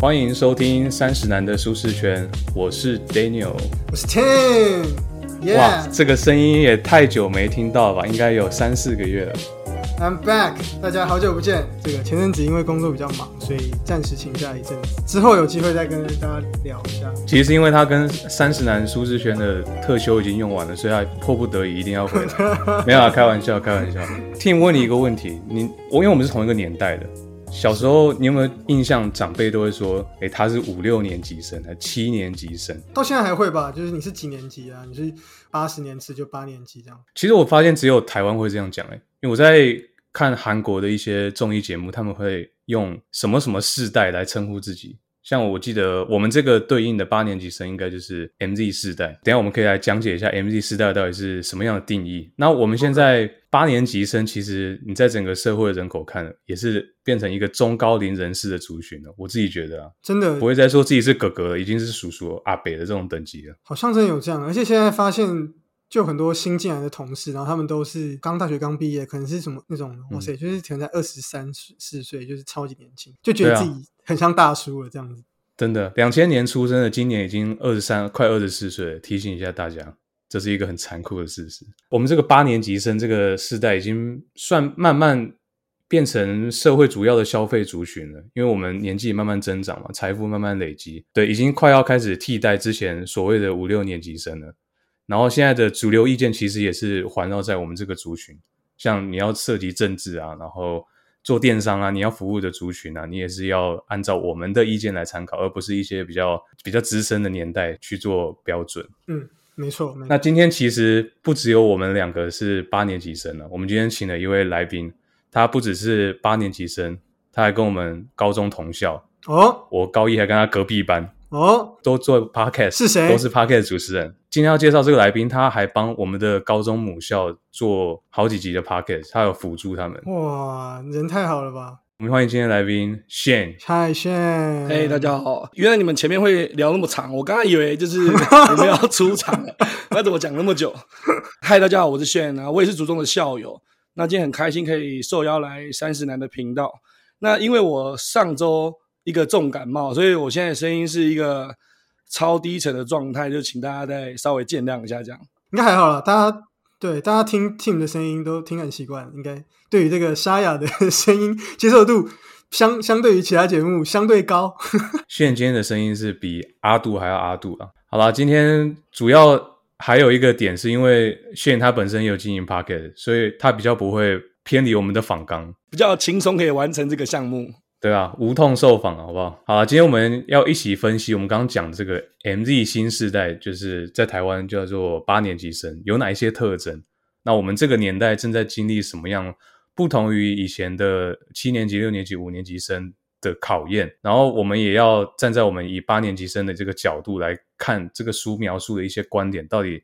欢迎收听三十男的舒适圈，我是 Daniel。我是 Tim，哇这个声音也太久没听到了吧？应该有三四个月了。I'm back，大家好久不见。这个前阵子因为工作比较忙，所以暂时请假一阵子，之后有机会再跟大家聊一下。其实是因为他跟三十男苏志轩的特休已经用完了，所以他迫不得已一定要回来。没有啊，开玩笑，开玩笑。Tim 问你一个问题，你我因为我们是同一个年代的，小时候你有没有印象？长辈都会说，诶、他是五六年级生，还七年级生。到现在还会吧？就是你是几年级啊？你是八十年次就八年级这样。其实我发现只有台湾会这样讲，诶，因为我在看韩国的一些综艺节目，他们会用什么什么世代来称呼自己。像我记得我们这个对应的八年级生应该就是 MZ 世代。等一下我们可以来讲解一下 MZ 世代到底是什么样的定义。那我们现在八年级生，其实你在整个社会的人口看，也是变成一个中高龄人士的族群了。我自己觉得啊，真的不会再说自己是哥哥了，已经是叔叔阿伯的这种等级了。好像真的有这样，而且现在发现，就很多新进来的同事，然后他们都是刚大学刚毕业，可能是什么那种，哇塞，就是可能在二十三四岁，就是超级年轻，就觉得自己很像大叔了这样子。真的，两千年出生的，今年已经二十三，快二十四岁了。提醒一下大家，这是一个很残酷的事实。我们这个八年级生这个世代，已经算慢慢变成社会主要的消费族群了，因为我们年纪慢慢增长嘛，财富慢慢累积，对，已经快要开始替代之前所谓的五六年级生了。然后现在的主流意见其实也是环绕在我们这个族群，像你要涉及政治啊，然后做电商啊，你要服务的族群啊，你也是要按照我们的意见来参考，而不是一些比较比较资深的年代去做标准。嗯，没错，没错。那今天其实不只有我们两个是八年级生了，我们今天请了一位来宾，他不只是八年级生，他还跟我们高中同校，哦我高一还跟他隔壁班，哦，都做 podcast，是谁都是 podcast 主持人。今天要介绍这个来宾，他还帮我们的高中母校做好几集的 podcast，他有辅助他们。哇，人太好了吧！我们欢迎今天的来宾 Shane。嗨，，Shane，嘿、大家好！原来你们前面会聊那么长，我刚刚以为就是 我们要出场了，那怎么讲那么久？嗨，大家好，我是炫啊，我也是族中的校友。那今天很开心可以受邀来三十男的频道。那因为我上周一个重感冒，所以我现在声音是一个超低沉的状态，就请大家再稍微见谅一下，这样。应该还好了。大家对大家听 Tim 的声音都听很习惯，应该对于这个沙哑的声音接受度相 相对于其他节目相对高。Shane 今天的声音是比阿杜还要阿杜啊。好啦，今天主要还有一个点是因为 Shane 他本身有经营 podcast，所以他比较不会偏离我们的访纲。比较轻松可以完成这个项目。对啊，无痛受访，好不好？好了，今天我们要一起分析我们刚刚讲的这个 MZ 新世代，就是在台湾叫做八年级生，有哪一些特征？那我们这个年代正在经历什么样不同于以前的七年级、六年级、五年级生的考验？然后我们也要站在我们以八年级生的这个角度来看这个书描述的一些观点，到底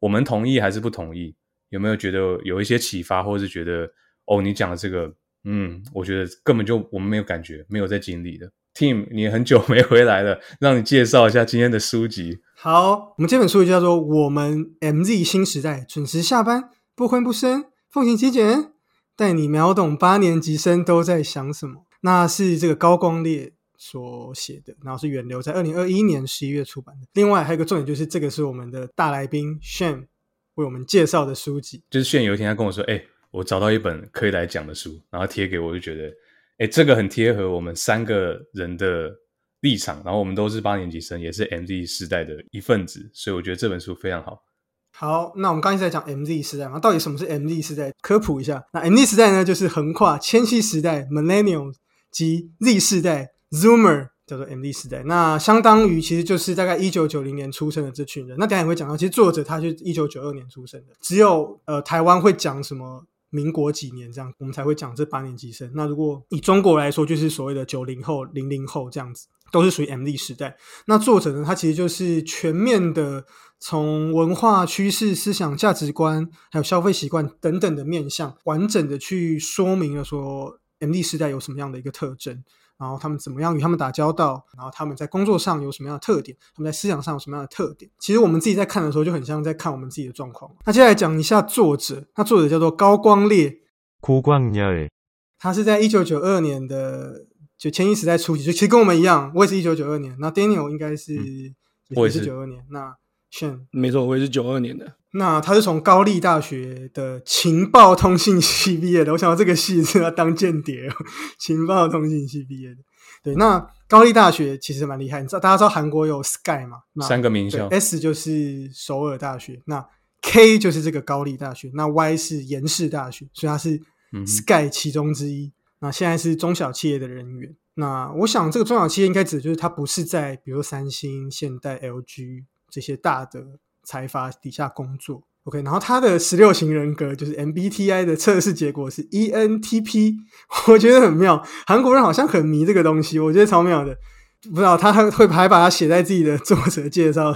我们同意还是不同意？有没有觉得有一些启发，或者是觉得哦，你讲的这个？嗯，我觉得根本就我们没有感觉，没有在经历的。Tim，你很久没回来了，让你介绍一下今天的书籍。好，我们这本书籍叫做《我们 MZ 新时代》，准时下班，不婚不生，奉行极简，带你秒懂八年级生都在想什么。那是这个高光烈所写的，然后是远流在二零二一年十一月出版的。另外还有一个重点就是，这个是我们的大来宾 Shane 为我们介绍的书籍。就是 Shane 有一天他跟我说：“哎、我找到一本可以来讲的书，然后贴给我，就觉得，哎、这个很贴合我们三个人的立场。然后我们都是八年级生，也是 MZ 时代的一份子，所以我觉得这本书非常好。好，那我们刚才在讲 MZ 时代嘛，到底什么是 MZ 时代？科普一下，那 MZ 时代呢，就是横跨千禧时代 （Millennial） 及 Z 世代 （Zoomer） 叫做 MZ 时代。那相当于其实就是大概一九九零年出生的这群人。那等下也会讲到，其实作者他是一九九二年出生的，只有呃台湾会讲什么。民国几年这样，我们才会讲这八年级生。那如果以中国来说，就是所谓的九零后、零零后这样子，都是属于 M D 时代。那作者呢，他其实就是全面的从文化趋势、思想价值观，还有消费习惯等等的面向，完整的去说明了说 MD 时代有什么样的一个特征，然后他们怎么样与他们打交道，然后他们在工作上有什么样的特点，他们在思想上有什么样的特点。其实我们自己在看的时候，就很像在看我们自己的状况。那接下来讲一下作者，那作者叫做高光烈，高光烈，他是在一九九二年的就千禧时代初期，就其实跟我们一样，我也是一九九二年。那 Daniel 应该是、我也是是九二年，那没错，我也是九二年的。那他是从高丽大学的情报通信系毕业的。我想到这个系是要当间谍哦，情报通信系毕业的。对，那高丽大学其实蛮厉害，你知道大家知道韩国有 Sky 嘛？三个名校，S 就是首尔大学，那 K 就是这个高丽大学，那 Y 是延世大学，所以它是 Sky 其中之一。那现在是中小企业的人员。那我想这个中小企业应该指的就是它不是在比如说三星、现代、LG 这些大的财阀底下工作。OK，然后他的十六型人格就是 MBTI 的测试结果是 E ENTP，我觉得很妙。韩国人好像很迷这个东西，我觉得超妙的。不知道他还会还把它写在自己的作者介绍。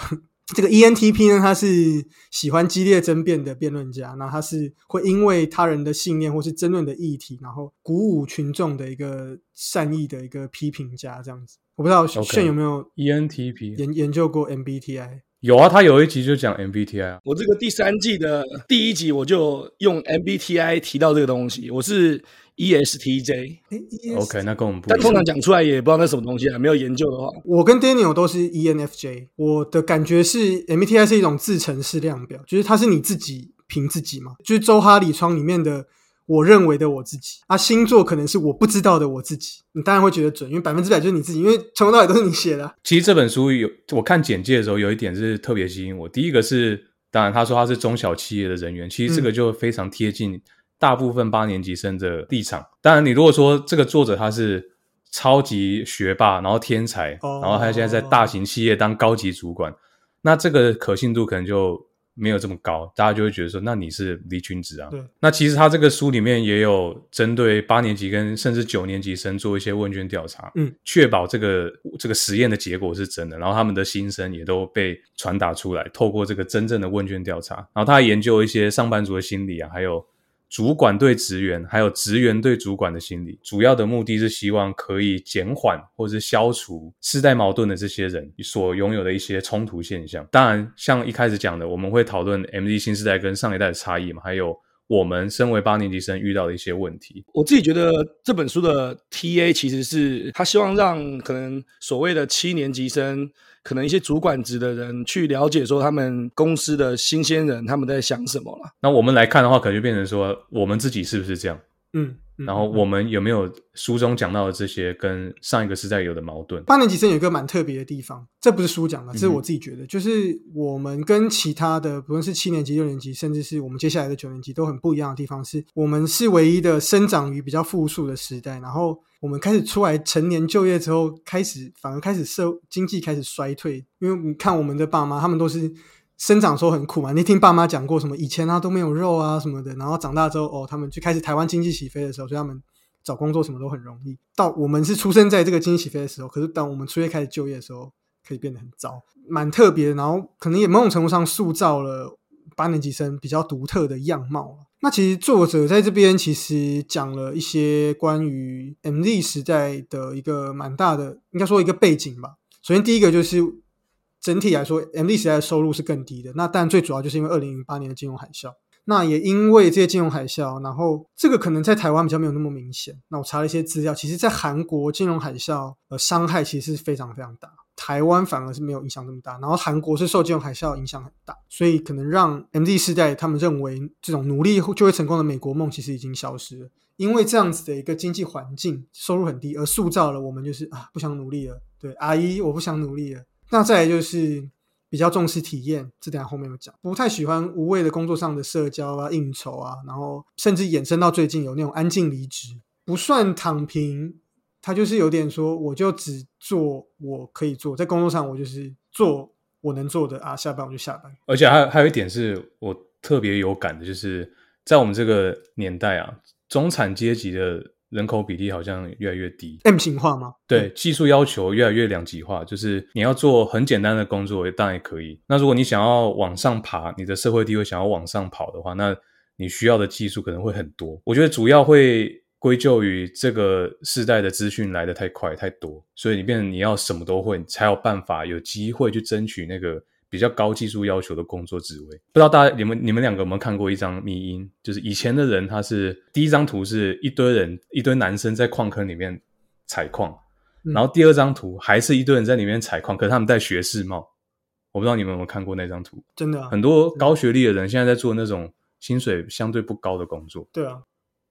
这个 E ENTP 呢，他是喜欢激烈争辩的辩论家，那他是会因为他人的信念或是争论的议题，然后鼓舞群众的一个善意的一个批评家，这样子。我不知道炫有没有 ENTP 研研究过 MBTI？有啊，他有一集就讲 MBTI 啊，我这个第三季的第一集我就用 MBTI 提到这个东西，我是 E ESTJ，OK，那跟我们不一但通常。讲出来也不知道那什么东西啊，没有研究的话，我跟 Daniel 都是 E ENFJ，我的感觉是 MBTI 是一种自成式量表，就是它是你自己凭自己嘛，就是周哈里窗里面的我认为的我自己啊，星座可能是我不知道的我自己，你当然会觉得准，因为百分之百就是你自己，因为从头到尾都是你写的啊、其实这本书有我看简介的时候，有一点是特别吸引我。第一个是，当然他说他是中小企业的人员，其实这个就非常贴近大部分八年级生的立场。当然，你如果说这个作者他是超级学霸，然后天才，哦然后他现在在大型企业当高级主管，那这个可信度可能就没有这么高，大家就会觉得说，那你是离群值啊。对，那其实他这个书里面也有针对八年级跟甚至九年级生做一些问卷调查，嗯，确保这个这个实验的结果是真的，然后他们的心声也都被传达出来，透过这个真正的问卷调查，然后他还研究一些上班族的心理啊，还有主管对职员，还有职员对主管的心理，主要的目的是希望可以减缓或者是消除世代矛盾的这些人所拥有的一些冲突现象。当然，像一开始讲的，我们会讨论 MZ 新时代跟上一代的差异嘛，还有我们身为八年级生遇到的一些问题。我自己觉得这本书的 TA 其实是他希望让可能所谓的七年级生，可能一些主管职的人去了解说他们公司的新鲜人他们在想什么了。那我们来看的话，可能就变成说，我们自己是不是这样？嗯，嗯然后我们有没有书中讲到的这些跟上一个时代有的矛盾？八年级生有一个蛮特别的地方，这不是书讲的，这是我自己觉得，就是我们跟其他的，不论是七年级、六年级，甚至是我们接下来的九年级，都很不一样的地方是，我们是唯一的生长于比较富庶的时代，然后我们开始出来成年就业之后，开始反而开始社经济开始衰退，因为你看我们的爸妈，他们都是。生长的时候很苦嘛，你听爸妈讲过什么以前啊都没有肉啊什么的，然后长大之后哦，他们就开始台湾经济起飞的时候，所以他们找工作什么都很容易。到我们是出生在这个经济起飞的时候，可是当我们出业开始就业的时候，可以变得很糟，蛮特别。然后可能也某种程度上塑造了八年级生比较独特的样貌。那其实作者在这边其实讲了一些关于 MZ 时代的一个蛮大的，应该说一个背景吧。首先第一个就是整体来说，M D 时代的收入是更低的。那但最主要就是因为二零零八年的金融海啸。那也因为这些金融海啸，然后这个可能在台湾比较没有那么明显。那我查了一些资料，其实在韩国金融海啸呃伤害其实是非常非常大，台湾反而是没有影响这么大。然后韩国是受金融海啸影响很大，所以可能让 M D 世代他们认为这种努力就会成功的美国梦其实已经消失了。因为这样子的一个经济环境，收入很低，而塑造了我们就是啊不想努力了，对阿姨我不想努力了。那再来就是比较重视体验，这点后面有讲，不太喜欢无谓的工作上的社交啊、应酬啊，然后甚至衍生到最近有那种安静离职，不算躺平，他就是有点说，我就只做我可以做，在工作上我就是做我能做的啊，下班我就下班。而且还有还有一点是我特别有感的，就是在我们这个年代啊，中产阶级的人口比例好像越来越低。M 型化吗？对，技术要求越来越两极化，就是你要做很简单的工作，当然也可以。那如果你想要往上爬，你的社会地位想要往上跑的话，那你需要的技术可能会很多。我觉得主要会归咎于这个世代的资讯来的太快太多，所以你变成你要什么都会，才有办法有机会去争取那个比较高技术要求的工作职位。不知道大家你们你们两个有没有看过一张迷音？就是以前的人他是第一张图是一堆人一堆男生在矿坑里面采矿，然后第二张图还是一堆人在里面采矿，可是他们戴学士帽。我不知道你们有没有看过那张图？真的啊很多高学历的人现在在做那种薪水相对不高的工作。对啊，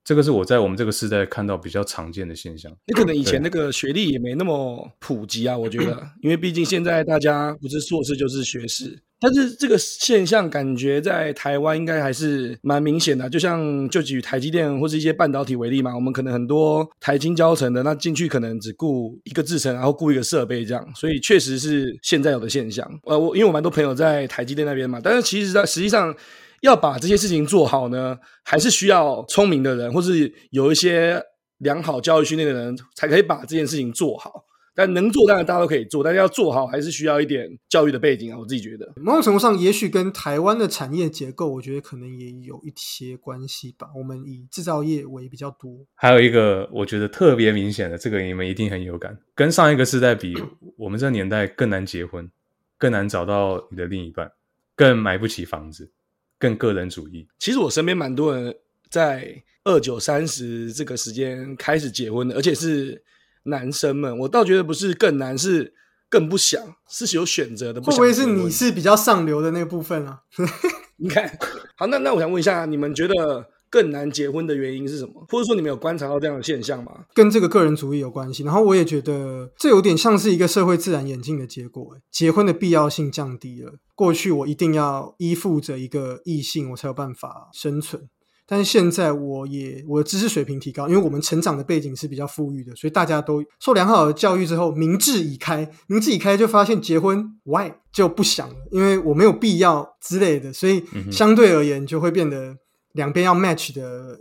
这个是我在我们这个时代看到比较常见的现象。你可能以前那个学历也没那么普及啊，我觉得，因为毕竟现在大家不是硕士就是学士，但是这个现象感觉在台湾应该还是蛮明显的。就像就举台积电或是一些半导体为例嘛，我们可能很多台金教程的，那进去可能只雇一个制程，然后雇一个设备这样，所以确实是现在有的现象。呃，我因为我蛮多朋友在台积电那边嘛，但是其实在实际上。要把这些事情做好呢，还是需要聪明的人，或是有一些良好教育训练的人，才可以把这件事情做好。但能做当然大家都可以做，但是要做好还是需要一点教育的背景啊。我自己觉得，某种程度上，也许跟台湾的产业结构，我觉得可能也有一些关系吧。我们以制造业为比较多。还有一个我觉得特别明显的，这个你们一定很有感，跟上一个世代比，我们这个年代更难结婚，更难找到你的另一半，更买不起房子。更个人主义。其实我身边蛮多人在二九三十这个时间开始结婚的，而且是男生们。我倒觉得不是更难，是更不想，是有选择的。会不会是你是比较上流的那个部分啊？你看，好，那那我想问一下，你们觉得更难结婚的原因是什么？或者说你们有观察到这样的现象吗？跟这个个人主义有关系。然后我也觉得这有点像是一个社会自然演进的结果。结婚的必要性降低了。过去我一定要依附着一个异性，我才有办法生存。但是现在我也我的知识水平提高，因为我们成长的背景是比较富裕的，所以大家都受良好的教育之后，明智已开，明智已开就发现结婚 why 就不想了，因为我没有必要之类的，所以相对而言就会变得两边要 match 的。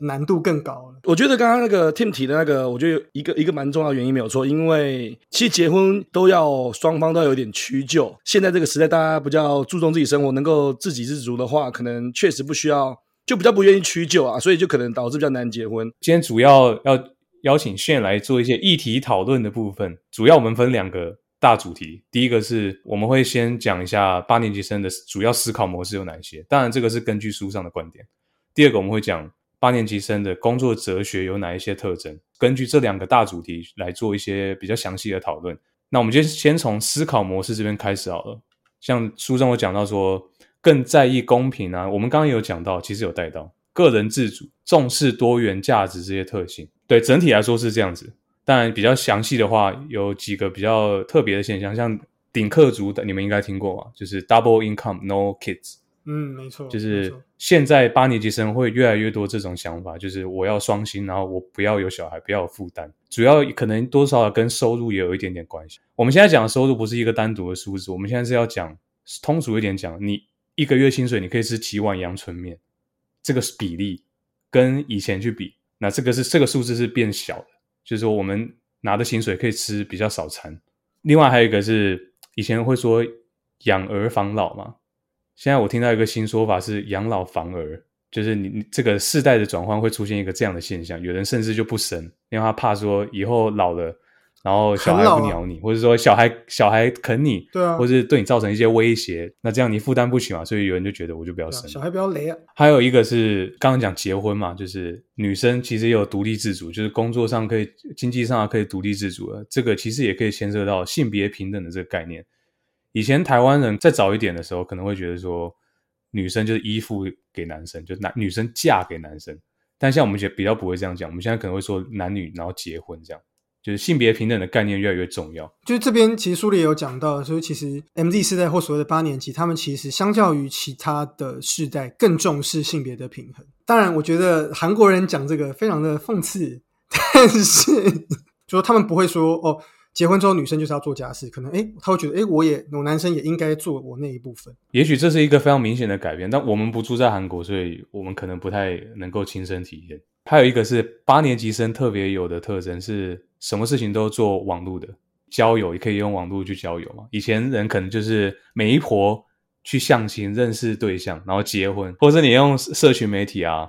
难度更高了。我觉得刚刚那个 Tim 提的那个，我觉得一个一个蛮重要的原因没有错，因为其实结婚都要双方都有点屈就。现在这个时代，大家比较注重自己生活，能够自给自足的话，可能确实不需要，就比较不愿意屈就啊，所以就可能导致比较难结婚。今天主要要邀请炫来做一些议题讨论的部分，主要我们分两个大主题。第一个是我们会先讲一下八年级生的主要思考模式有哪些，当然这个是根据书上的观点。第二个我们会讲。八年级生的工作哲学有哪一些特征？根据这两个大主题来做一些比较详细的讨论。那我们就先从思考模式这边开始好了。像书中有讲到说，更在意公平啊。我们刚刚有讲到，其实有带到个人自主、重视多元价值这些特性。对整体来说是这样子。当然，比较详细的话，有几个比较特别的现象，像顶客族的，你们应该听过吧？就是 double income no kids。嗯，没错，就是现在八年级生会越来越多这种想法，就是我要双薪，然后我不要有小孩，不要有负担。主要可能多少跟收入也有一点点关系。我们现在讲的收入不是一个单独的数字，我们现在是要讲通俗一点讲，你一个月薪水你可以吃几碗阳春面，这个比例跟以前去比，那这个是这个数字是变小的，就是说我们拿的薪水可以吃比较少餐。另外还有一个是以前会说养儿防老嘛。现在我听到一个新说法是养老防儿，就是你你这个世代的转换会出现一个这样的现象，有人甚至就不生，因为他怕说以后老了，然后小孩不鸟你，或者说小孩小孩啃你，对啊，或者对你造成一些威胁，那这样你负担不起嘛，所以有人就觉得我就不要生，小孩不要雷啊。还有一个是刚刚讲结婚嘛，就是女生其实也有独立自主，就是工作上可以、经济上可以独立自主的，这个其实也可以牵涉到性别平等的这个概念。以前台湾人再早一点的时候，可能会觉得说，女生就是依附给男生，就男女生嫁给男生。但像我们觉得比较不会这样讲，我们现在可能会说男女然后结婚这样，就是性别平等的概念越来越重要。就是这边其实书里也有讲到，说其实 M Z 世代或所谓的八年级，他们其实相较于其他的世代更重视性别的平衡。当然，我觉得韩国人讲这个非常的讽刺，但是说他们不会说哦。结婚之后，女生就是要做家事，可能诶，他会觉得诶，我也我男生也应该做我那一部分。也许这是一个非常明显的改变，但我们不住在韩国，所以我们可能不太能够亲身体验。还有一个是八年级生特别有的特征，是什么事情都做网络的交友，也可以用网络去交友嘛。以前人可能就是媒婆去相亲认识对象，然后结婚，或者你用社群媒体啊，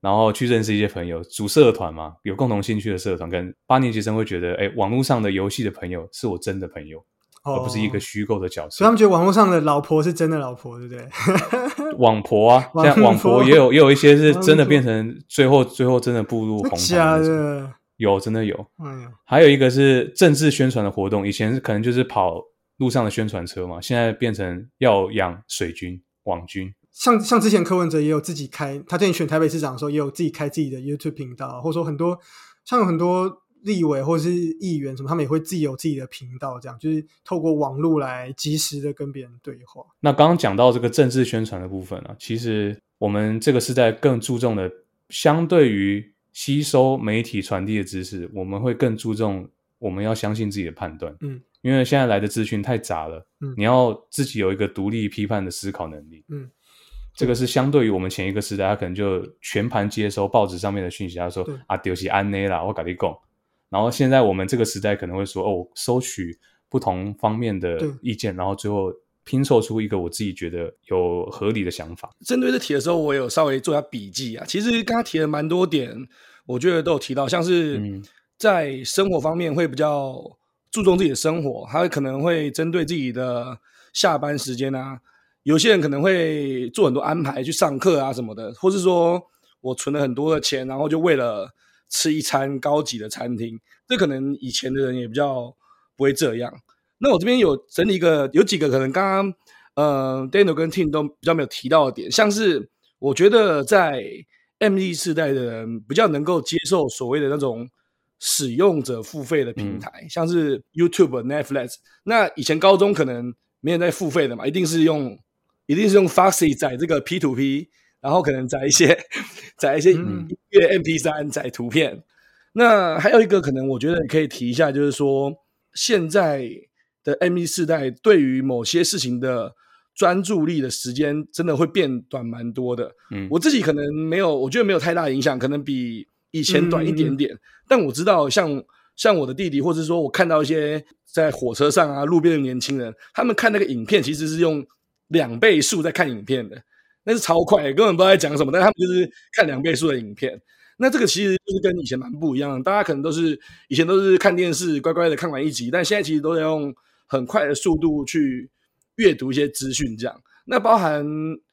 然后去认识一些朋友，组社团嘛，有共同兴趣的社团，跟八年级生会觉得，哎，网络上的游戏的朋友是我真的朋友，哦而不是一个虚构的角色所以他。们觉得网络上的老婆是真的老婆，对不对？网婆啊，网现在网婆婆也有也有一些是真的变成最后最后真的步入红假毯的？有真的有。哎呀，还有一个是政治宣传的活动，以前是可能就是跑路上的宣传车嘛，现在变成要养水军、网军。像像之前柯文哲也有自己开，他之前选台北市长的时候也有自己开自己的 YouTube 频道，或者说很多像有很多立委或者是议员什么，他们也会自己有自己的频道，这样就是透过网络来及时的跟别人对话。那刚刚讲到这个政治宣传的部分啊，其实我们这个是在更注重的，相对于吸收媒体传递的知识，我们会更注重我们要相信自己的判断。嗯，因为现在来的资讯太杂了，嗯你要自己有一个独立批判的思考能力。嗯，这个是相对于我们前一个时代，他可能就全盘接收报纸上面的讯息，他说对啊，丢是安内啦，我跟你讲。然后现在我们这个时代可能会说，哦，收取不同方面的意见，然后最后拼凑出一个我自己觉得有合理的想法。针对这题的时候，我有稍微做一下笔记啊。其实刚刚提了蛮多点，我觉得都有提到，像是嗯在生活方面会比较注重自己的生活，还有可能会针对自己的下班时间啊，有些人可能会做很多安排去上课啊什么的，或是说我存了很多的钱，然后就为了吃一餐高级的餐厅，这可能以前的人也比较不会这样。那我这边有整理一个，有几个可能刚刚呃 Daniel 跟 Tim 都比较没有提到的点，像是我觉得在 M E 世代的人比较能够接受所谓的那种使用者付费的平台，像是 YouTube、Netflix。那以前高中可能没有在付费的嘛，一定是用一定是用 Foxy 载这个 P to P，然后可能载一些 载一些嗯音乐 M P 三载图片。那还有一个可能，我觉得可以提一下，就是说现在的 M E 世代对于某些事情的专注力的时间，真的会变短蛮多的。嗯，我自己可能没有，我觉得没有太大影响，可能比以前短一点点。但我知道像，像我的弟弟，或者说我看到一些在火车上啊、路边的年轻人，他们看那个影片其实是用两倍速在看影片的，那是超快，根本不知道在讲什么，但他们就是看两倍速的影片。那这个其实就是跟以前蛮不一样的，大家可能都是以前都是看电视乖乖的看完一集，但现在其实都在用很快的速度去阅读一些资讯，这样。那包含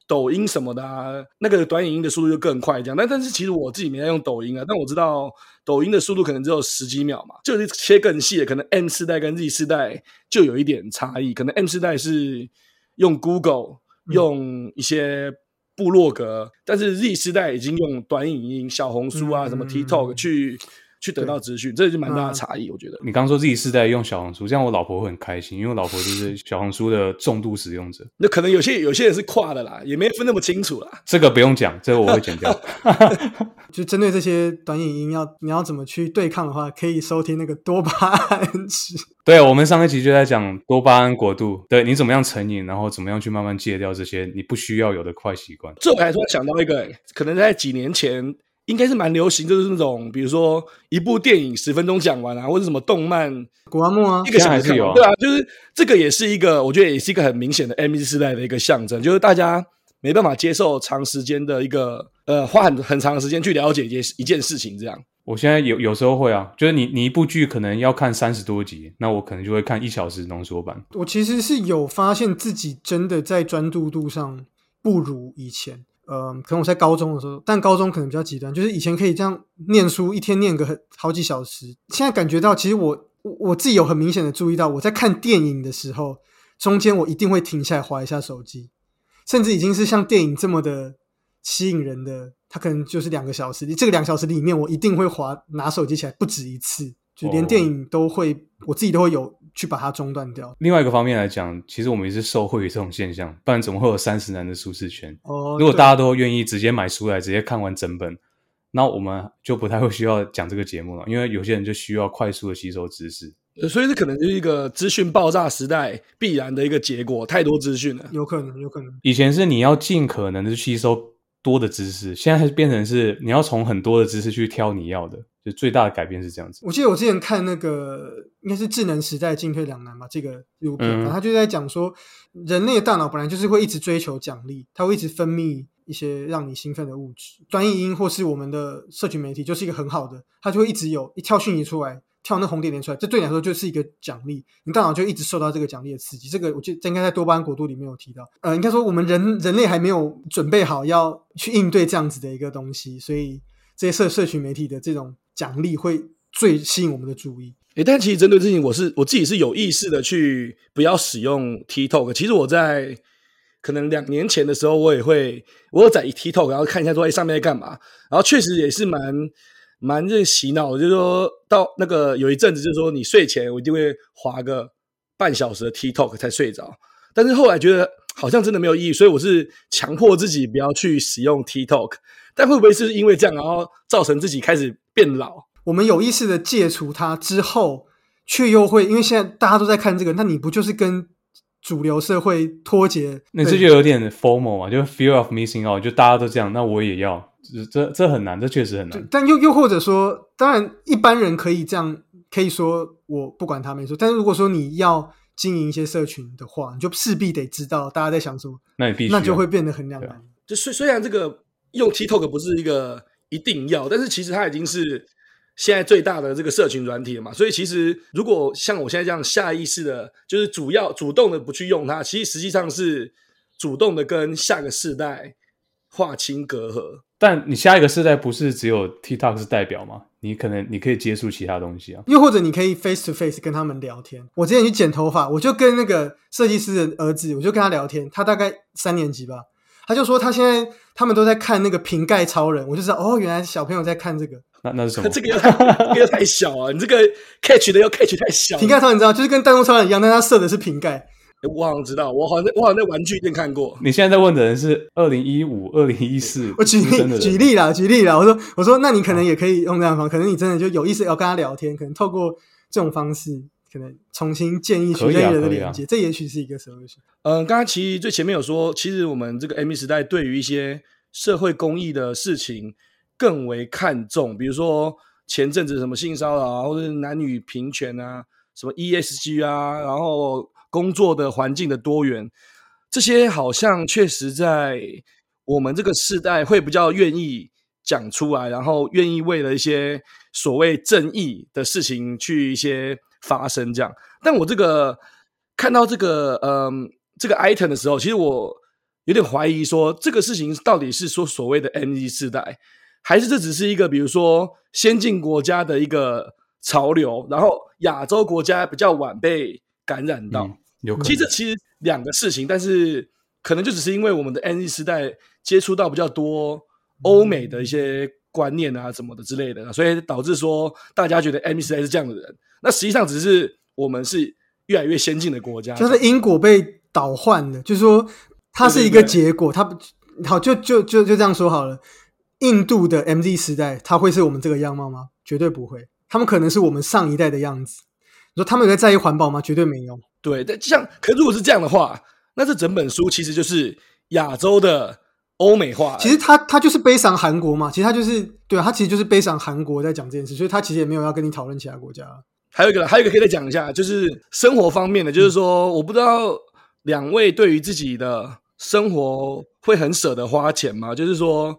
抖音什么的啊，那个短影音的速度就更快，这样。但但是其实我自己没在用抖音啊，但我知道抖音的速度可能只有十几秒嘛，就是切更细的，可能 M 世代跟 Z 世代就有一点差异，可能 M 世代是用 Google 用一些部落格，但是 Z 世代已经用短影音、小红书啊、嗯什么 TikTok 去去得到资讯，这就蛮大的差异，我觉得。你刚说自己是在用小红书，这样我老婆会很开心，因为我老婆就是 小红书的重度使用者。那可能有些有些人是跨的啦，也没分那么清楚啦。这个不用讲，这个我会剪掉。就针对这些短影音要你要怎么去对抗的话，可以收听那个多巴胺值。对，我们上一集就在讲多巴胺国度，对你怎么样成瘾，然后怎么样去慢慢戒掉这些你不需要有的坏习惯。这我还突然想到一个、欸，可能在几年前应该是蛮流行，就是那种比如说一部电影十分钟讲完啊，或者什么动漫古阿莫啊一，个小时有啊对啊，就是这个也是一个，我觉得也是一个很明显的 M Z 时代的一个象征，就是大家没办法接受长时间的一个呃花很很长的时间去了解一件一件事情，这样。我现在有有时候会啊，就是你你一部剧可能要看三十多集，那我可能就会看一小时浓缩版。我其实是有发现自己真的在专注度上不如以前。呃，可能我在高中的时候，但高中可能比较极端，就是以前可以这样念书，一天念个好几小时。现在感觉到，其实我我我自己有很明显的注意到，我在看电影的时候，中间我一定会停下来划一下手机，甚至已经是像电影这么的吸引人的，它可能就是两个小时。这个两小时里面，我一定会划拿手机起来不止一次，就连哦电影都会，我自己都会有去把它中断掉。另外一个方面来讲，其实我们也是受惠于这种现象，不然怎么会有三十男的舒适圈？哦，如果大家都愿意直接买书来直接看完整本，那我们就不太会需要讲这个节目了，因为有些人就需要快速的吸收知识。呃所以这可能就是一个资讯爆炸时代必然的一个结果，太多资讯了。有可能，有可能。以前是你要尽可能的吸收多的知识，现在变成是你要从很多的知识去挑你要的，就最大的改变是这样子。我记得我之前看那个应该是智能时代进退两难吧，这个纪录片，他就在讲说，人类的大脑本来就是会一直追求奖励，它会一直分泌一些让你兴奋的物质。专业音或是我们的社群媒体就是一个很好的，它就会一直有一跳讯息出来，跳那红点点出来，这对你来说就是一个奖励，你大脑就一直受到这个奖励的刺激。这个我记得这应该在多巴胺国度里面有提到。呃，应该说我们人人类还没有准备好要去应对这样子的一个东西，所以这些社社群媒体的这种奖励会最吸引我们的注意。诶，但其实针对这事情，我是我自己是有意识的去不要使用 TikTok。其实我在可能两年前的时候，我也会我有在 TikTok，然后看一下说，哎，上面在干嘛。然后确实也是蛮蛮这洗脑，就是说到那个有一阵子，就是说你睡前我一定会划个半小时的 TikTok 才睡着。但是后来觉得好像真的没有意义，所以我是强迫自己不要去使用 TikTok。但会不会是因为这样，然后造成自己开始变老？我们有意识的戒除它之后，却又会因为现在大家都在看这个，那你不就是跟主流社会脱节？那这就有点 formal 嘛，就 fear of missing out，就大家都这样，那我也要，这这很难，这确实很难。但又又或者说，当然一般人可以这样，可以说我不管他没错。但是如果说你要经营一些社群的话，你就势必得知道大家在想什么，那你必须，那就会变得很两难。就虽虽然这个用 TikTok 不是一个一定要，但是其实它已经是。现在最大的这个社群软体了嘛，所以其实如果像我现在这样下意识的，就是主要主动的不去用它，其实实际上是主动的跟下个世代划清隔阂。但你下一个世代不是只有 TikTok 是代表吗？你可能你可以接触其他东西啊，又或者你可以 face to face 跟他们聊天。我之前去剪头发，我就跟那个设计师的儿子，我就跟他聊天，他大概三年级吧，他就说他现在他们都在看那个瓶盖超人，我就知道哦，原来小朋友在看这个。那那是什么？这个又太这个太小啊！你这个 catch 的又 catch 太小。瓶盖超人你知道，就是跟弹弓超人一样，但他射的是瓶盖。我好像知道，我好像在我好像在玩具店看过。你现在在问的人是二零一五、二零一四。我举例举例啦，举例啦。我说我说，那你可能也可以用这样方，可能你真的就有意思要跟他聊天，可能透过这种方式，可能重新建立群人的连接，这也许是一个什么东西？嗯，刚刚其实最前面有说，其实我们这个 M 时代对于一些社会公益的事情更为看重，比如说。前阵子什么性骚扰啊，或者男女平权啊，什么 ESG 啊，然后工作的环境的多元，这些好像确实在我们这个世代会比较愿意讲出来，然后愿意为了一些所谓正义的事情去一些发生这样。但我这个看到这个嗯这个 item 的时候，其实我有点怀疑说这个事情到底是说所谓的 M Z 世代。还是这只是一个，比如说先进国家的一个潮流，然后亚洲国家比较晚被感染到。有，其实其实两个事情，但是可能就只是因为我们的 N Z 时代接触到比较多欧美的一些观念啊什么的之类的，所以导致说大家觉得 N Z 时代是这样的人。那实际上只是我们是越来越先进的国家，就是因果被倒换的，就是说它是一个结果。它好就就就就这样说好了。印度的 MZ 时代，它会是我们这个样貌吗？绝对不会。他们可能是我们上一代的样子。你说他们有在在意环保吗？绝对没有。对，但像可如果是这样的话，那这整本书其实就是亚洲的欧美化。其实他他就是悲伤韩国嘛。其实他就是对啊，他其实就是悲伤韩国在讲这件事，所以他其实也没有要跟你讨论其他国家。还有一个，还有一个可以再讲一下，就是生活方面的，就是说，我不知道两位对于自己的生活会很舍得花钱吗？就是说。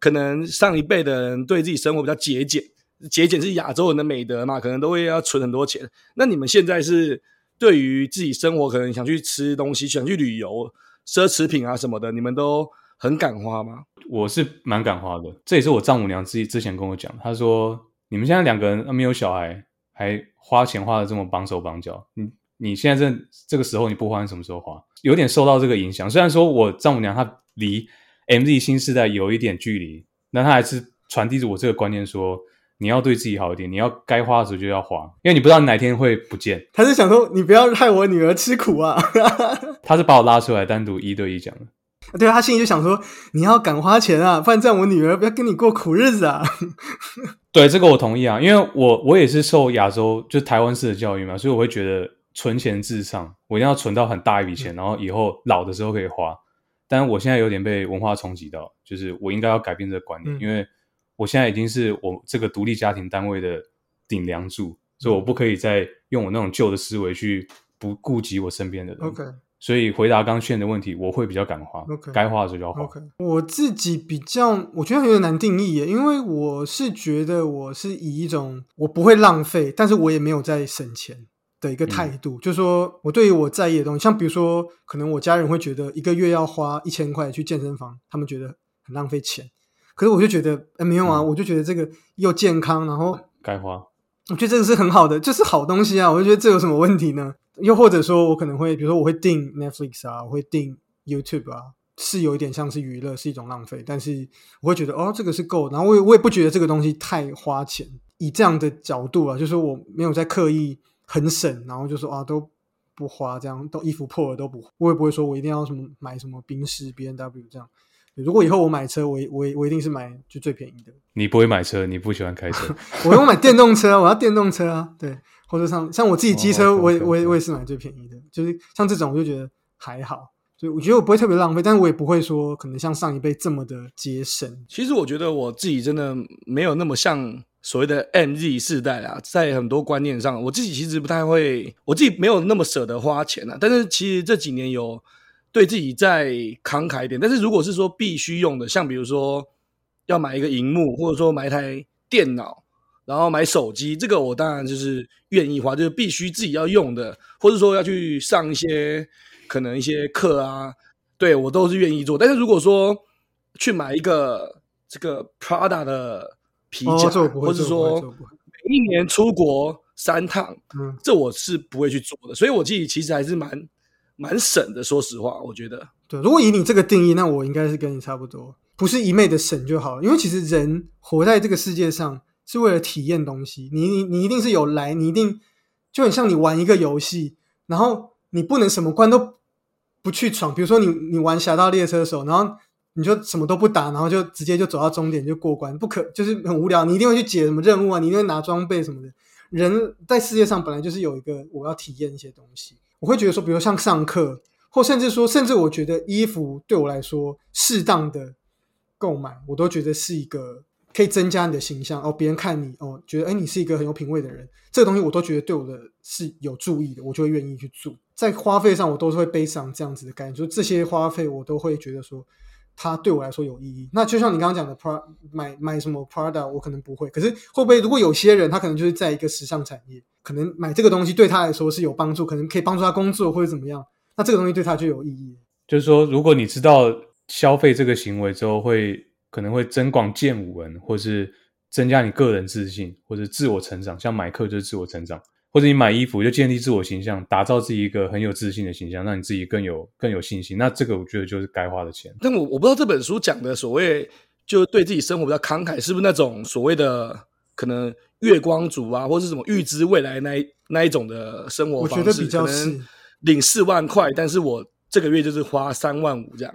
可能上一辈的人对自己生活比较节俭，节俭是亚洲人的美德嘛，可能都会要存很多钱。那你们现在是对于自己生活，可能想去吃东西，想去旅游，奢侈品啊什么的，你们都很敢花吗？我是蛮敢花的，这也是我丈母娘自己之前跟我讲，她说你们现在两个人没有小孩，还花钱花的这么绑手绑脚，你你现在这这个时候你不花，你什么时候花？有点受到这个影响。虽然说我丈母娘她离。M Z 新时代有一点距离，那她还是传递着我这个观念：说你要对自己好一点，你要该花的时候就要花，因为你不知道你哪天会不见。他是想说你不要害我女儿吃苦啊。他是把我拉出来单独一对一讲的。对啊，他心里就想说你要敢花钱啊，不然这样我女儿不要跟你过苦日子啊。对，这个我同意啊，因为我我也是受亚洲就台湾式的教育嘛，所以我会觉得存钱至上，我一定要存到很大一笔钱，然后以后老的时候可以花。但我现在有点被文化冲击到，就是我应该要改变这个观念，因为我现在已经是我这个独立家庭单位的顶梁柱，所以我不可以再用我那种旧的思维去不顾及我身边的人。OK，所以回答刚炫的问题，我会比较敢花 OK 该花的时候就要花。OK，我自己比较，我觉得有点难定义耶，因为我是觉得我是以一种我不会浪费，但是我也没有在省钱的一个态度，就是说我对于我在意的东西，像比如说，可能我家人会觉得一个月要花一千块去健身房，他们觉得很浪费钱，可是我就觉得，哎，没有啊，嗯我就觉得这个又健康，然后该花。我觉得这个是很好的，就是好东西啊！我就觉得这有什么问题呢？又或者说我可能会，比如说我会订 Netflix 啊，我会订 YouTube 啊，是有一点像是娱乐，是一种浪费，但是我会觉得哦，这个是够，然后我也我也不觉得这个东西太花钱。以这样的角度啊，就是我没有在刻意很省，然后就说啊都不花，这样都衣服破了都不，我也不会说我一定要什么买什么宾士、B N W 这样。如果以后我买车，我也我也我一定是买就最便宜的。你不会买车，你不喜欢开车，我要买电动车，我要电动车啊，对，或者像像我自己机车，哦我也我也我也是买最便宜的，就是像这种我就觉得还好，所以我觉得我不会特别浪费，但是我也不会说可能像上一辈这么的节省。其实我觉得我自己真的没有那么像所谓的 MZ 世代啊，在很多观念上，我自己其实不太会，我自己没有那么舍得花钱啊。但是其实这几年有对自己再慷慨一点。但是如果是说必须用的，像比如说要买一个荧幕，或者说买一台电脑，然后买手机，这个我当然就是愿意花，就是必须自己要用的，或者说要去上一些可能一些课啊，对我都是愿意做。但是如果说去买一个这个 Prada 的皮哦夹，这我不会或者说一年出国三趟，嗯，这我是不会去做的。所以我自己其实还是蛮蛮省的，说实话，我觉得。对，如果以你这个定义，那我应该是跟你差不多，不是一昧的省就好了。因为其实人活在这个世界上是为了体验东西，你你你一定是有来，你一定就很像你玩一个游戏，然后你不能什么关都不去闯。比如说你你玩《侠盗猎车手》，然后你就什么都不打，然后就直接就走到终点就过关，不可就是很无聊。你一定会去解什么任务啊，你一定会拿装备什么的。人在世界上本来就是有一个我要体验一些东西，我会觉得说，比如像上课，或甚至说，甚至我觉得衣服对我来说适当的购买，我都觉得是一个可以增加你的形象哦，别人看你哦，觉得哎你是一个很有品味的人，这个东西我都觉得对我的是有注意的，我就会愿意去做。在花费上，我都是会背上这样子的感觉，就这些花费我都会觉得说。它对我来说有意义。那就像你刚刚讲的，pr 买买什么 Prada，我可能不会。可是会不会，如果有些人他可能就是在一个时尚产业，可能买这个东西对他来说是有帮助，可能可以帮助他工作或者怎么样，那这个东西对他就有意义。就是说，如果你知道消费这个行为之后会可能会增广见闻，或是增加你个人自信，或者自我成长，像买课就是自我成长，或者你买衣服就建立自我形象，打造自己一个很有自信的形象，让你自己更有更有信心。那这个我觉得就是该花的钱。但我我不知道这本书讲的所谓就对自己生活比较慷慨，是不是那种所谓的可能月光族啊，或是什么预知未来那一那一种的生活我方式？觉得比较可能是领四万块，但是我这个月就是花三万五这样。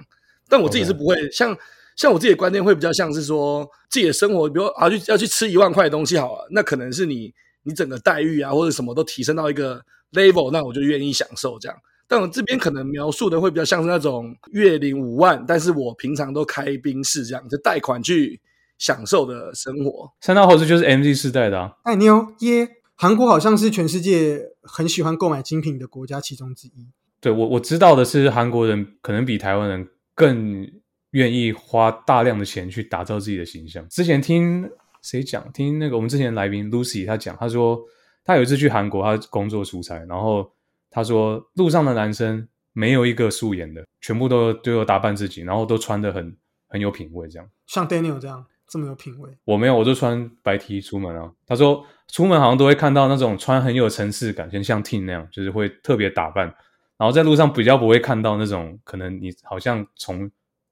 但我自己是不会像像我自己的观念会比较像是说自己的生活，比如啊去要去吃一万块的东西好了，那可能是你你整个待遇啊或者什么都提升到一个 level，那我就愿意享受这样。但我这边可能描述的会比较像是那种月领五万，但是我平常都开宾士这样，就贷款去享受的生活。三大猴子就是 MZ 世代的啊，哎妞耶！韩国好像是全世界很喜欢购买精品的国家其中之一。对我我知道的是，韩国人可能比台湾人更愿意花大量的钱去打造自己的形象。之前听谁讲？听那个我们之前的来宾 Lucy 他讲，他说他有一次去韩国，他工作出差，然后他说路上的男生没有一个素颜的，全部都都有打扮自己，然后都穿的很很有品味这样。像 Daniel 这样这么有品味，我没有，我就穿白 T 出门啊。他说出门好像都会看到那种穿很有层次感，像像 T 那样，就是会特别打扮。然后在路上比较不会看到那种可能你好像从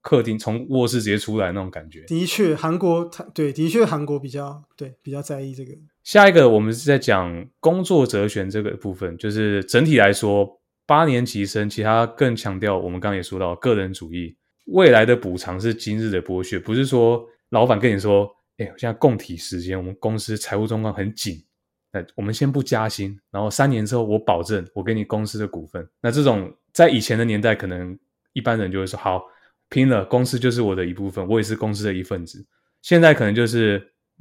客厅从卧室直接出来那种感觉。的确，韩国他对，的确韩国比较对比较在意这个。下一个我们是在讲工作哲学这个部分，就是整体来说，八年级生其他更强调我们刚刚也说到个人主义，未来的补偿是今日的剥削，不是说老板跟你说，哎，现在供体时间，我们公司财务状况很紧，那我们先不加薪，然后三年之后我保证我给你公司的股份。那这种在以前的年代，可能一般人就会说好拼了，公司就是我的一部分，我也是公司的一份子。现在可能就是、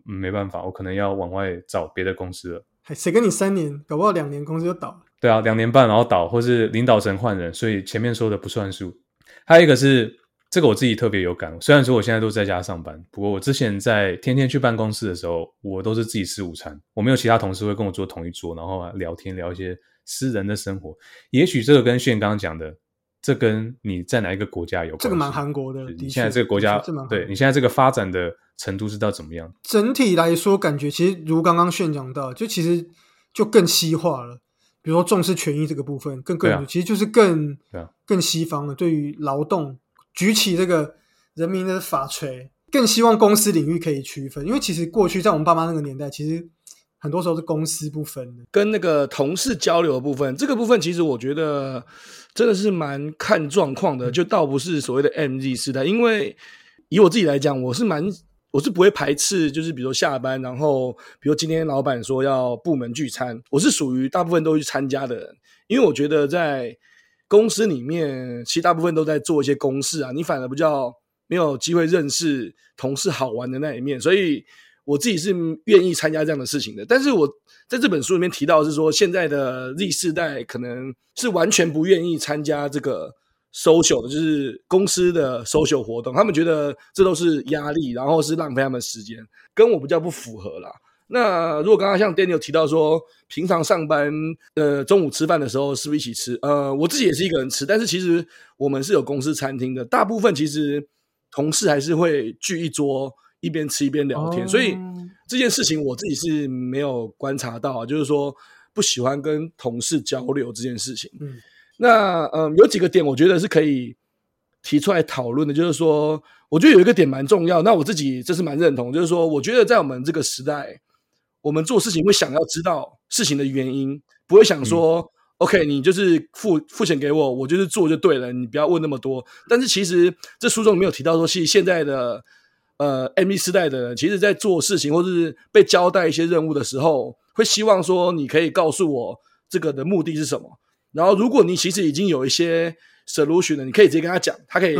嗯、没办法，我可能要往外找别的公司了。还谁跟你三年，搞不好两年公司就倒了。对啊，两年半然后倒，或是领导层换人，所以前面说的不算数。还有一个是这个我自己特别有感，虽然说我现在都在家上班，不过我之前在天天去办公室的时候，我都是自己吃午餐，我没有其他同事会跟我坐同一桌，然后聊天聊一些私人的生活。也许这个跟炫刚刚讲的，这跟你在哪一个国家有关系，这个蛮韩国的。你现在这个国家，对你现在这个发展的程度是到怎么样？整体来说，感觉其实如刚刚炫讲到，就其实就更西化了。比如说重视权益这个部分，更更其实就是更更西方了，对于劳动举起这个人民的法锤，更希望公司领域可以区分，因为其实过去在我们爸妈那个年代，其实很多时候是公司不分的，跟那个同事交流的部分，这个部分其实我觉得真的是蛮看状况的，就倒不是所谓的 MZ 时代，因为以我自己来讲，我是蛮。我是不会排斥，就是比如下班，然后比如今天老板说要部门聚餐，我是属于大部分都去参加的人，因为我觉得在公司里面，其实大部分都在做一些公事啊，你反而比较没有机会认识同事好玩的那一面，所以我自己是愿意参加这样的事情的。但是我在这本书里面提到是说，现在的 Z 世代可能是完全不愿意参加这个。social 的就是公司的 social 活动，他们觉得这都是压力，然后是浪费他们时间，跟我比较不符合啦。那如果刚刚像 Daniel 提到说，平常上班呃中午吃饭的时候是不是一起吃？呃，我自己也是一个人吃，但是其实我们是有公司餐厅的，大部分其实同事还是会聚一桌，一边吃一边聊天。所以这件事情我自己是没有观察到，就是说不喜欢跟同事交流这件事情。嗯。那嗯，有几个点我觉得是可以提出来讨论的，就是说，我觉得有一个点蛮重要。那我自己这是蛮认同，就是说，我觉得在我们这个时代，我们做事情会想要知道事情的原因，不会想说，OK，你就是付付钱给我，我就是做就对了，你不要问那么多。但是其实这书中没有提到说，其实现在的呃 M E 时代的人，其实在做事情或者是被交代一些任务的时候，会希望说，你可以告诉我这个的目的是什么。然后，如果你其实已经有一些 solution 了，你可以直接跟他讲，他可以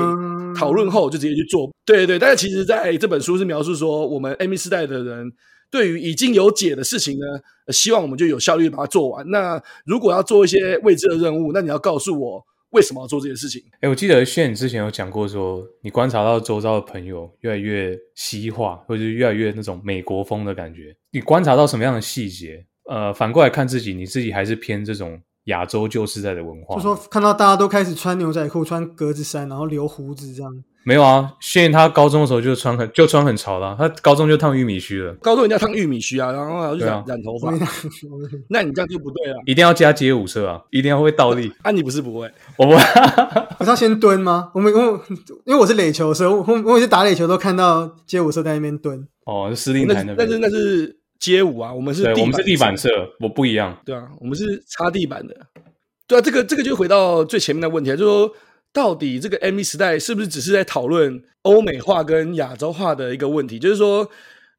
讨论后就直接去做。对对但是其实在这本书是描述说，我们 M 世代的人对于已经有解的事情呢，希望我们就有效率把它做完。那如果要做一些未知的任务，那你要告诉我为什么要做这件事情。哎，我记得炫之前有讲过，说你观察到周遭的朋友越来越西化，或者是越来越那种美国风的感觉。你观察到什么样的细节？呃，反过来看自己，你自己还是偏这种。亚洲旧时代的文化，就说看到大家都开始穿牛仔裤、穿格子衫，然后留胡子这样。没有啊，炫他高中的时候就穿很就穿很潮了，他高中就烫玉米须了。高中人家烫玉米须啊，然后就染染头发。那你这样就不对了，一定要加街舞社啊，一定要会倒立。啊，你不是不会，我不，我是要先蹲吗？我们我因为我是垒球所以我我每次打垒球都看到街舞社在那边蹲。哦，是司令台那边，但是那是。街舞啊，我们是我们是地板社，我不一样。对啊，我们是擦地板的。对啊，这个这个就回到最前面的问题，就是说，到底这个 M V 时代是不是只是在讨论欧美化跟亚洲化的一个问题？就是说，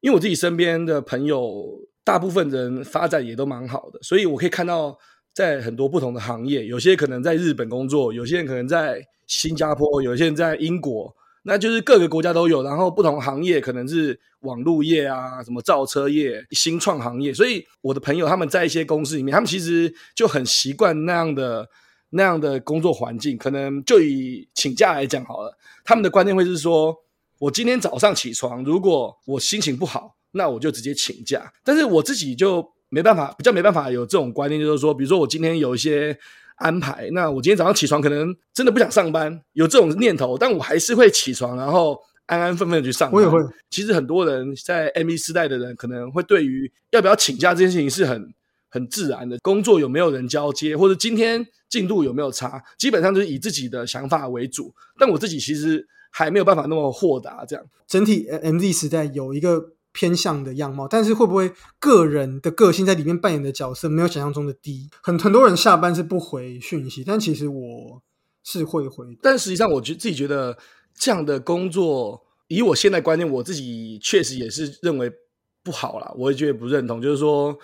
因为我自己身边的朋友，大部分人发展也都蛮好的，所以我可以看到，在很多不同的行业，有些可能在日本工作，有些人可能在新加坡，有些人在英国。那就是各个国家都有，然后不同行业可能是网络业啊，什么造车业、新创行业。所以我的朋友他们在一些公司里面，他们其实就很习惯那样的那样的工作环境。可能就以请假来讲好了，他们的观念会是说：我今天早上起床，如果我心情不好，那我就直接请假。但是我自己就没办法，比较没办法有这种观念，就是说，比如说我今天有一些。安排那我今天早上起床可能真的不想上班，有这种念头，但我还是会起床，然后安安分分的去上班。我也会。其实很多人在 M E 时代的人，可能会对于要不要请假这件事情是很很自然的。工作有没有人交接，或者今天进度有没有差，基本上就是以自己的想法为主。但我自己其实还没有办法那么豁达。这样整体 M Z 时代有一个。偏向的样貌，但是会不会个人的个性在里面扮演的角色没有想象中的低？很很多人下班是不回讯息，但其实我是会回。但实际上，我觉自己觉得这样的工作，以我现在观念，我自己确实也是认为不好啦。我也觉得不认同，就是说，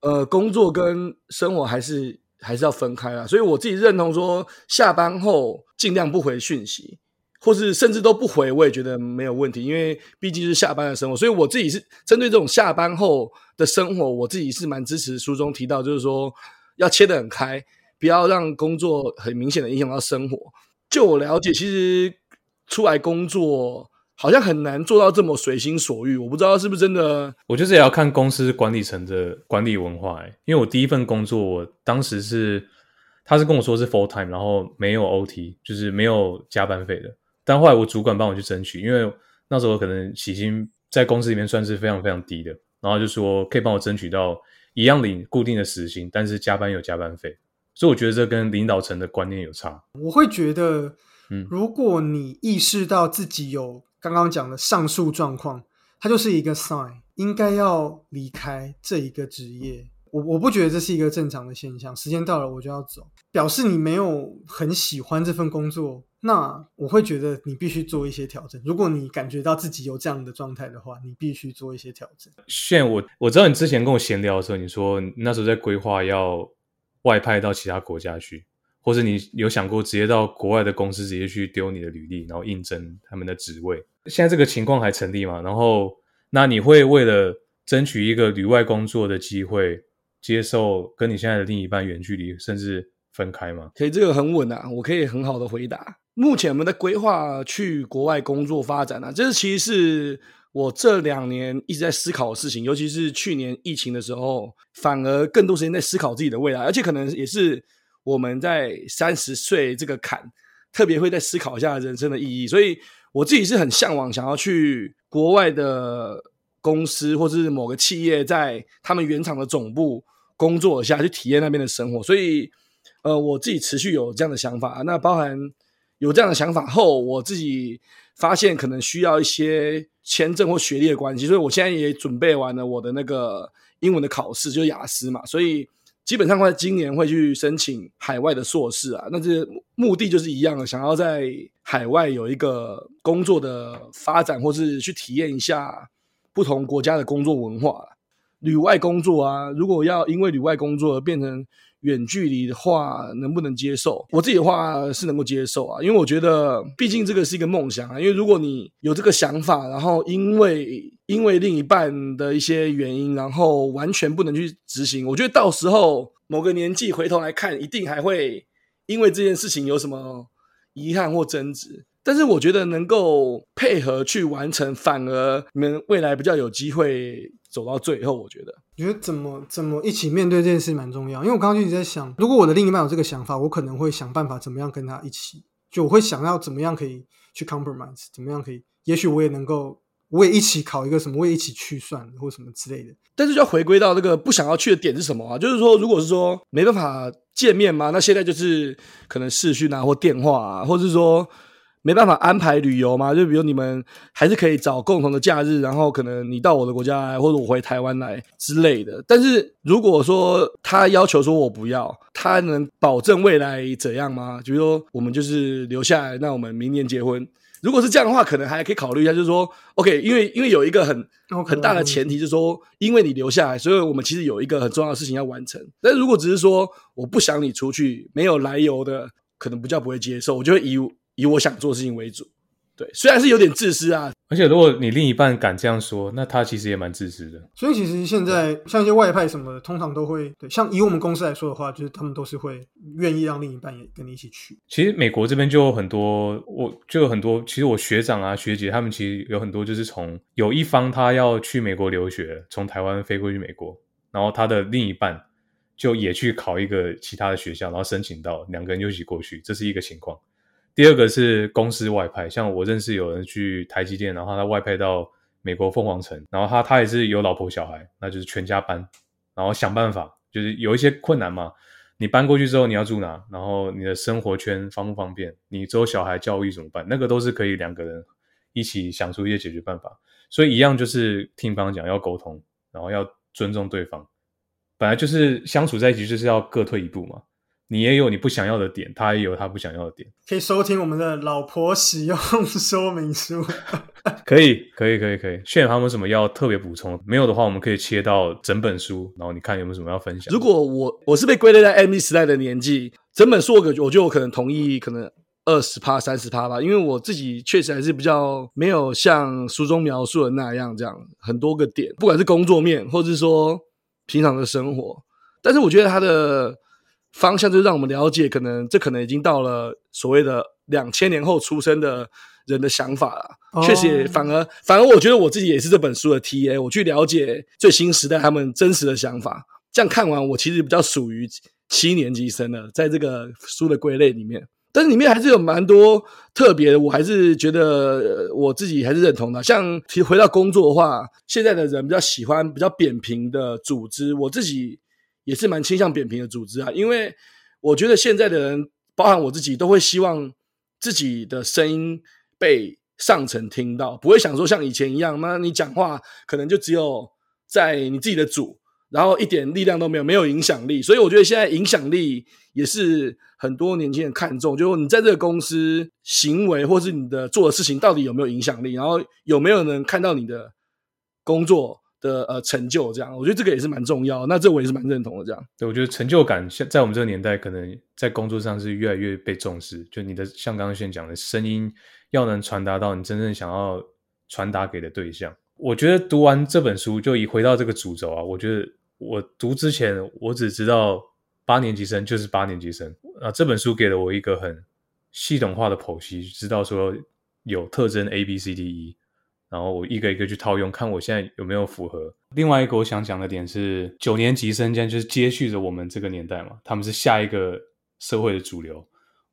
呃，工作跟生活还是还是要分开啦。所以我自己认同说，下班后尽量不回讯息。或是甚至都不回，我也觉得没有问题，因为毕竟是下班的生活，所以我自己是针对这种下班后的生活，我自己是蛮支持书中提到，就是说要切得很开，不要让工作很明显的影响到生活。就我了解，其实出来工作好像很难做到这么随心所欲。我不知道是不是真的。我觉得也要看公司管理层的管理文化。哎，因为我第一份工作，我当时是他是跟我说是 full time，然后没有 OT，就是没有加班费的。但后来我主管帮我去争取，因为那时候可能起薪在公司里面算是非常非常低的，然后就说可以帮我争取到一样领固定的时薪，但是加班有加班费。所以我觉得这跟领导层的观念有差。我会觉得，嗯，如果你意识到自己有刚刚讲的上述状况，它就是一个 sign，应该要离开这一个职业。我我不觉得这是一个正常的现象。时间到了，我就要走，表示你没有很喜欢这份工作。那我会觉得你必须做一些调整。如果你感觉到自己有这样的状态的话，你必须做一些调整。炫，我我知道你之前跟我闲聊的时候，你说那时候在规划要外派到其他国家去，或者你有想过直接到国外的公司直接去丢你的履历，然后应征他们的职位。现在这个情况还成立吗？然后，那你会为了争取一个旅外工作的机会，接受跟你现在的另一半远距离，甚至分开吗？可以，这个很稳啊，我可以很好的回答。目前我们在规划去国外工作发展啊，这是其实是我这两年一直在思考的事情，尤其是去年疫情的时候，反而更多时间在思考自己的未来，而且可能也是我们在三十岁这个坎，特别会在思考一下人生的意义。所以我自己是很向往想要去国外的公司或是某个企业，在他们原厂的总部工作一下，去体验那边的生活。所以，呃，我自己持续有这样的想法，那包含。有这样的想法后，我自己发现可能需要一些签证或学历的关系，所以我现在也准备完了我的那个英文的考试，就是雅思嘛。所以基本上会今年会去申请海外的硕士啊。那这目的就是一样的，想要在海外有一个工作的发展，或是去体验一下不同国家的工作文化。旅外工作啊，如果要因为旅外工作而变成。远距离的话能不能接受？我自己的话是能够接受啊，因为我觉得毕竟这个是一个梦想啊。因为如果你有这个想法，然后因为因为另一半的一些原因，然后完全不能去执行，我觉得到时候某个年纪回头来看，一定还会因为这件事情有什么遗憾或争执。但是我觉得能够配合去完成，反而你们未来比较有机会走到最后。我觉得，我觉得怎么怎么一起面对这件事蛮重要。因为我刚刚就一直在想，如果我的另一半有这个想法，我可能会想办法怎么样跟他一起，就我会想要怎么样可以去 compromise，怎么样可以，也许我也能够，我也一起考一个什么，我也一起去算或什么之类的。但是就要回归到那个不想要去的点是什么啊？就是说，如果是说没办法见面嘛，那现在就是可能视讯啊，或电话啊，或者是说。没办法安排旅游嘛？就比如你们还是可以找共同的假日，然后可能你到我的国家来，或者我回台湾来之类的。但是如果说他要求说我不要，他能保证未来怎样吗？比如说我们就是留下来，那我们明年结婚。如果是这样的话，可能还可以考虑一下，就是说，OK，因为因为有一个很很大的前提，就是说，因为你留下来，所以我们其实有一个很重要的事情要完成。但如果只是说我不想你出去，没有来由的，可能不叫不会接受，我就会以。以我想做事情为主，对，虽然是有点自私啊，而且如果你另一半敢这样说，那他其实也蛮自私的。所以其实现在像一些外派什么的，通常都会对，像以我们公司来说的话，就是他们都是会愿意让另一半也跟你一起去。其实美国这边就有很多，我就有很多，其实我学长啊学姐他们其实有很多就是从有一方他要去美国留学，从台湾飞过去美国，然后他的另一半就也去考一个其他的学校，然后申请到两个人就一起过去，这是一个情况。第二个是公司外派，像我认识有人去台积电，然后他外派到美国凤凰城，然后他他也是有老婆小孩，那就是全家搬，然后想办法，就是有一些困难嘛。你搬过去之后你要住哪？然后你的生活圈方不方便？你之后小孩教育怎么办？那个都是可以两个人一起想出一些解决办法。所以一样就是听方讲要沟通，然后要尊重对方，本来就是相处在一起就是要各退一步嘛。你也有你不想要的点，他也有他不想要的点。可以收听我们的老婆使用 说明书。可以，可以，可以，可以。炫他们什么要特别补充？没有的话，我们可以切到整本书，然后你看有没有什么要分享。如果我我是被归类在 M D 时代的年纪，整本书我我就可能同意，可能二十趴、三十趴吧，因为我自己确实还是比较没有像书中描述的那样，这样很多个点，不管是工作面，或者是说平常的生活。但是我觉得他的。方向，就是让我们了解，可能这可能已经到了所谓的两千年后出生的人的想法了。哦确实也，反而反而我觉得我自己也是这本书的 TA，我去了解最新时代他们真实的想法。这样看完，我其实比较属于七年级生了，在这个书的归类里面。但是里面还是有蛮多特别的，我还是觉得、呃我自己还是认同的。像其实回到工作的话，现在的人比较喜欢比较扁平的组织，我自己也是蛮倾向扁平的组织啊，因为我觉得现在的人，包含我自己，都会希望自己的声音被上层听到，不会想说像以前一样，那你讲话可能就只有在你自己的组，然后一点力量都没有，没有影响力。所以我觉得现在影响力也是很多年轻人看重，就是你在这个公司行为或是你的做的事情到底有没有影响力，然后有没有人看到你的工作的呃成就，这样我觉得这个也是蛮重要。那这我也是蛮认同的，这样。对，我觉得成就感现在我们这个年代，可能在工作上是越来越被重视。就你的像刚刚炫讲的，声音要能传达到你真正想要传达给的对象。我觉得读完这本书，就以回到这个主轴啊，我觉得我读之前我只知道八年级生就是八年级生啊，这本书给了我一个很系统化的剖析，知道说有特征 A B C D E，然后我一个一个去套用，看我现在有没有符合。另外一个我想讲的点是，九年级生将就是接续着我们这个年代嘛，他们是下一个社会的主流。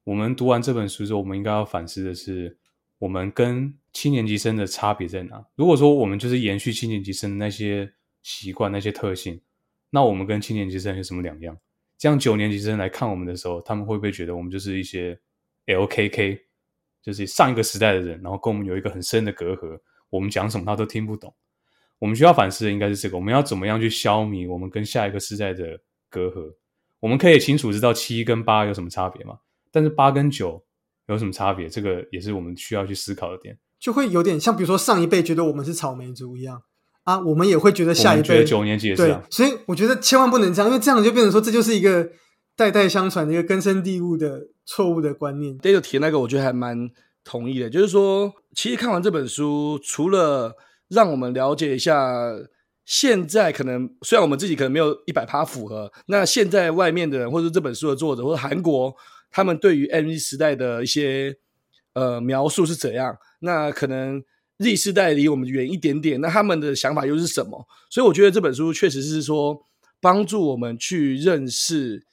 我们读完这本书之后，我们应该要反思的是，我们跟七年级生的差别在哪？如果说我们就是延续七年级生的那些习惯、那些特性，那我们跟七年级生有什么两样？这样九年级生来看我们的时候，他们会不会觉得我们就是一些 LKK，就是上一个时代的人，然后跟我们有一个很深的隔阂，我们讲什么他都听不懂？我们需要反思的应该是这个，我们要怎么样去消弭我们跟下一个时代的隔阂？我们可以清楚知道七跟八有什么差别吗？但是八跟九有什么差别？这个也是我们需要去思考的点。就会有点像，比如说上一辈觉得我们是草莓族一样啊，我们也会觉得下一辈们觉得九年级也是所以我觉得千万不能这样，因为这样就变成说这就是一个代代相传的一个根深蒂固的错误的观念。d a 提那个，我觉得还蛮同意的。就是说，其实看完这本书，除了让我们了解一下现在可能虽然我们自己可能没有一百趴符合，那现在外面的人或者这本书的作者或者韩国他们对于 M Z 时代的一些呃描述是怎样，那可能 Z 世代离我们远一点点，那他们的想法又是什么？所以我觉得这本书确实是说帮助我们去认识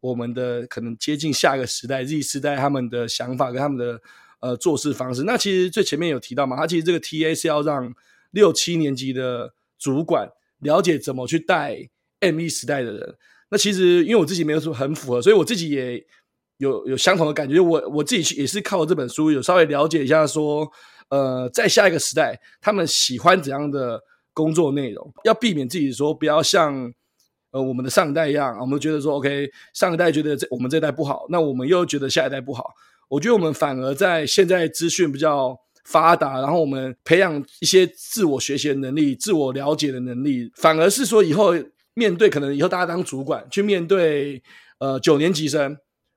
我们的可能接近下一个时代 Z 世代他们的想法跟他们的呃做事方式。那其实最前面有提到嘛，他其实这个 TA 是要让六七年级的主管了解怎么去带 M E 时代的人。那其实因为我自己没有说很符合，所以我自己也有有相同的感觉。我我自己也是靠这本书有稍微了解一下说，呃，在下一个时代他们喜欢怎样的工作内容，要避免自己说不要像。呃，我们的上一代一样，我们觉得说，OK，上一代觉得这我们这一代不好，那我们又觉得下一代不好。我觉得我们反而在现在资讯比较发达，然后我们培养一些自我学习的能力、自我了解的能力，反而是说以后面对可能以后大家当主管去面对呃九年级生，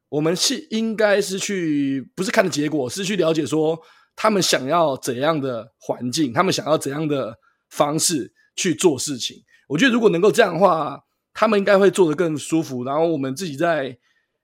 我们是应该是去不是看的结果，是去了解说他们想要怎样的环境，他们想要怎样的方式去做事情。我觉得如果能够这样的话，他们应该会做得更舒服，然后我们自己在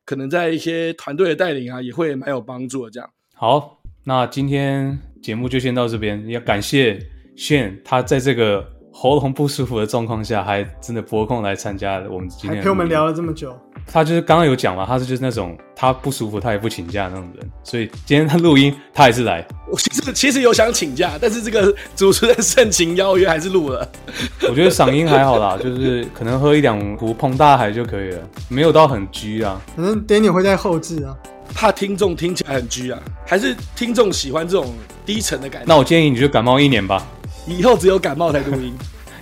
可能在一些团队的带领啊，也会蛮有帮助的。这样，好，那今天节目就先到这边，要感谢炫，他在这个喉咙不舒服的状况下，还真的拨空来参加我们今天陪我们聊了这么久，他就是刚刚有讲嘛，他是就是那种他不舒服他也不请假那种人，所以今天他录音他还是来。我其实其实有想请假，但是这个主持人盛情邀约还是录了。我觉得嗓音还好啦，就是可能喝一两壶碰大海就可以了，没有到很拘啊。反正 Daniel 会在后置啊。怕听众听起来很拘啊，还是听众喜欢这种低沉的感觉？那我建议你就感冒一年吧，以后只有感冒才录音。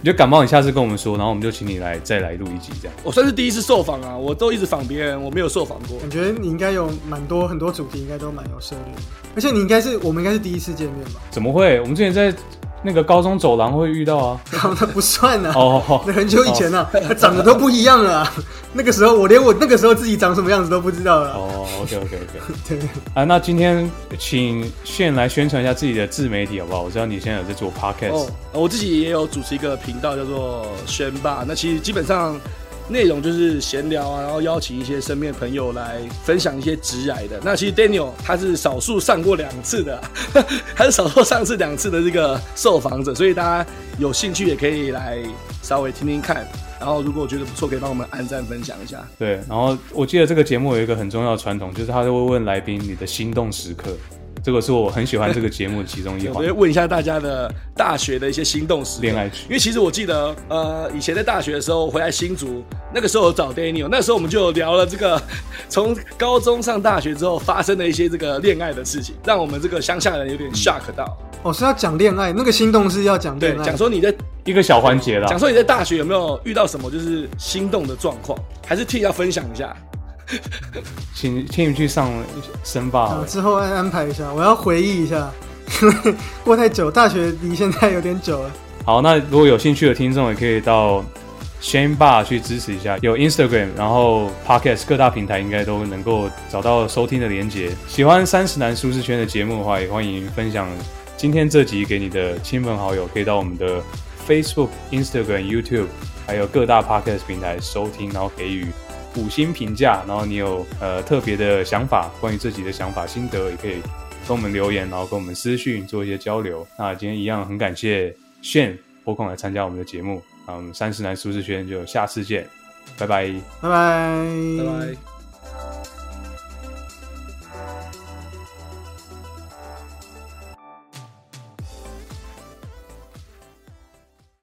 你就感冒，你下次跟我们说，然后我们就请你来再来录一集这样。我算是第一次受访啊，我都一直访别人，我没有受访过。感觉你应该有蛮多很多主题，应该都蛮有涉猎，而且你应该是我们应该是第一次见面吧？怎么会？我们之前在那个高中走廊会遇到啊。那不算啊，哦，那很久以前啊，长得都不一样了、啊。那个时候我连我那个时候自己长什么样子都不知道了啊。哦，OK OK OK。对，啊，那今天请炫来宣传一下自己的自媒体好不好？我知道你现在有在做 podcast，、哦，我自己也有主持一个频道叫做宣霸，那其实基本上内容就是闲聊啊，然后邀请一些身边的朋友来分享一些直癌的。那其实 Daniel 他是少数上过两次的，他是少数上次两次的这个受访者，所以大家有兴趣也可以来稍微听听看。然后如果觉得不错，可以帮我们按赞分享一下。对，然后我记得这个节目有一个很重要的传统，就是他会问来宾你的心动时刻。这个是我很喜欢这个节目的其中一环。我会问一下大家的大学的一些心动时刻恋爱曲因为其实我记得，呃，以前在大学的时候回来新竹，那个时候有找 Daniel，那时候我们就有聊了这个从高中上大学之后发生的一些这个恋爱的事情，让我们这个乡下人有点 shock 到。哦，是要讲恋爱，那个心动是要讲对恋，爱。讲说你在一个小环节啦讲。说你在大学有没有遇到什么就是心动的状况，还是替要分享一下？请请你去上声霸啊，之后安安排一下，我要回忆一下，因 为过太久，大学离现在有点久了。好，那如果有兴趣的听众，也可以到 Shane Bar 去支持一下，有 Instagram，然后 Podcast 各大平台应该都能够找到收听的连接。喜欢三十男舒适圈的节目的话，也欢迎分享今天这集给你的亲朋好友，可以到我们的 Facebook、Instagram、YouTube，还有各大 Podcast 平台收听，然后给予五星评价。然后你有呃特别的想法，关于自己的想法心得，也可以跟我们留言，然后跟我们私讯做一些交流。那今天一样很感谢炫拨空来参加我们的节目，那我们三十男舒适圈就下次见，拜拜。拜拜，拜拜。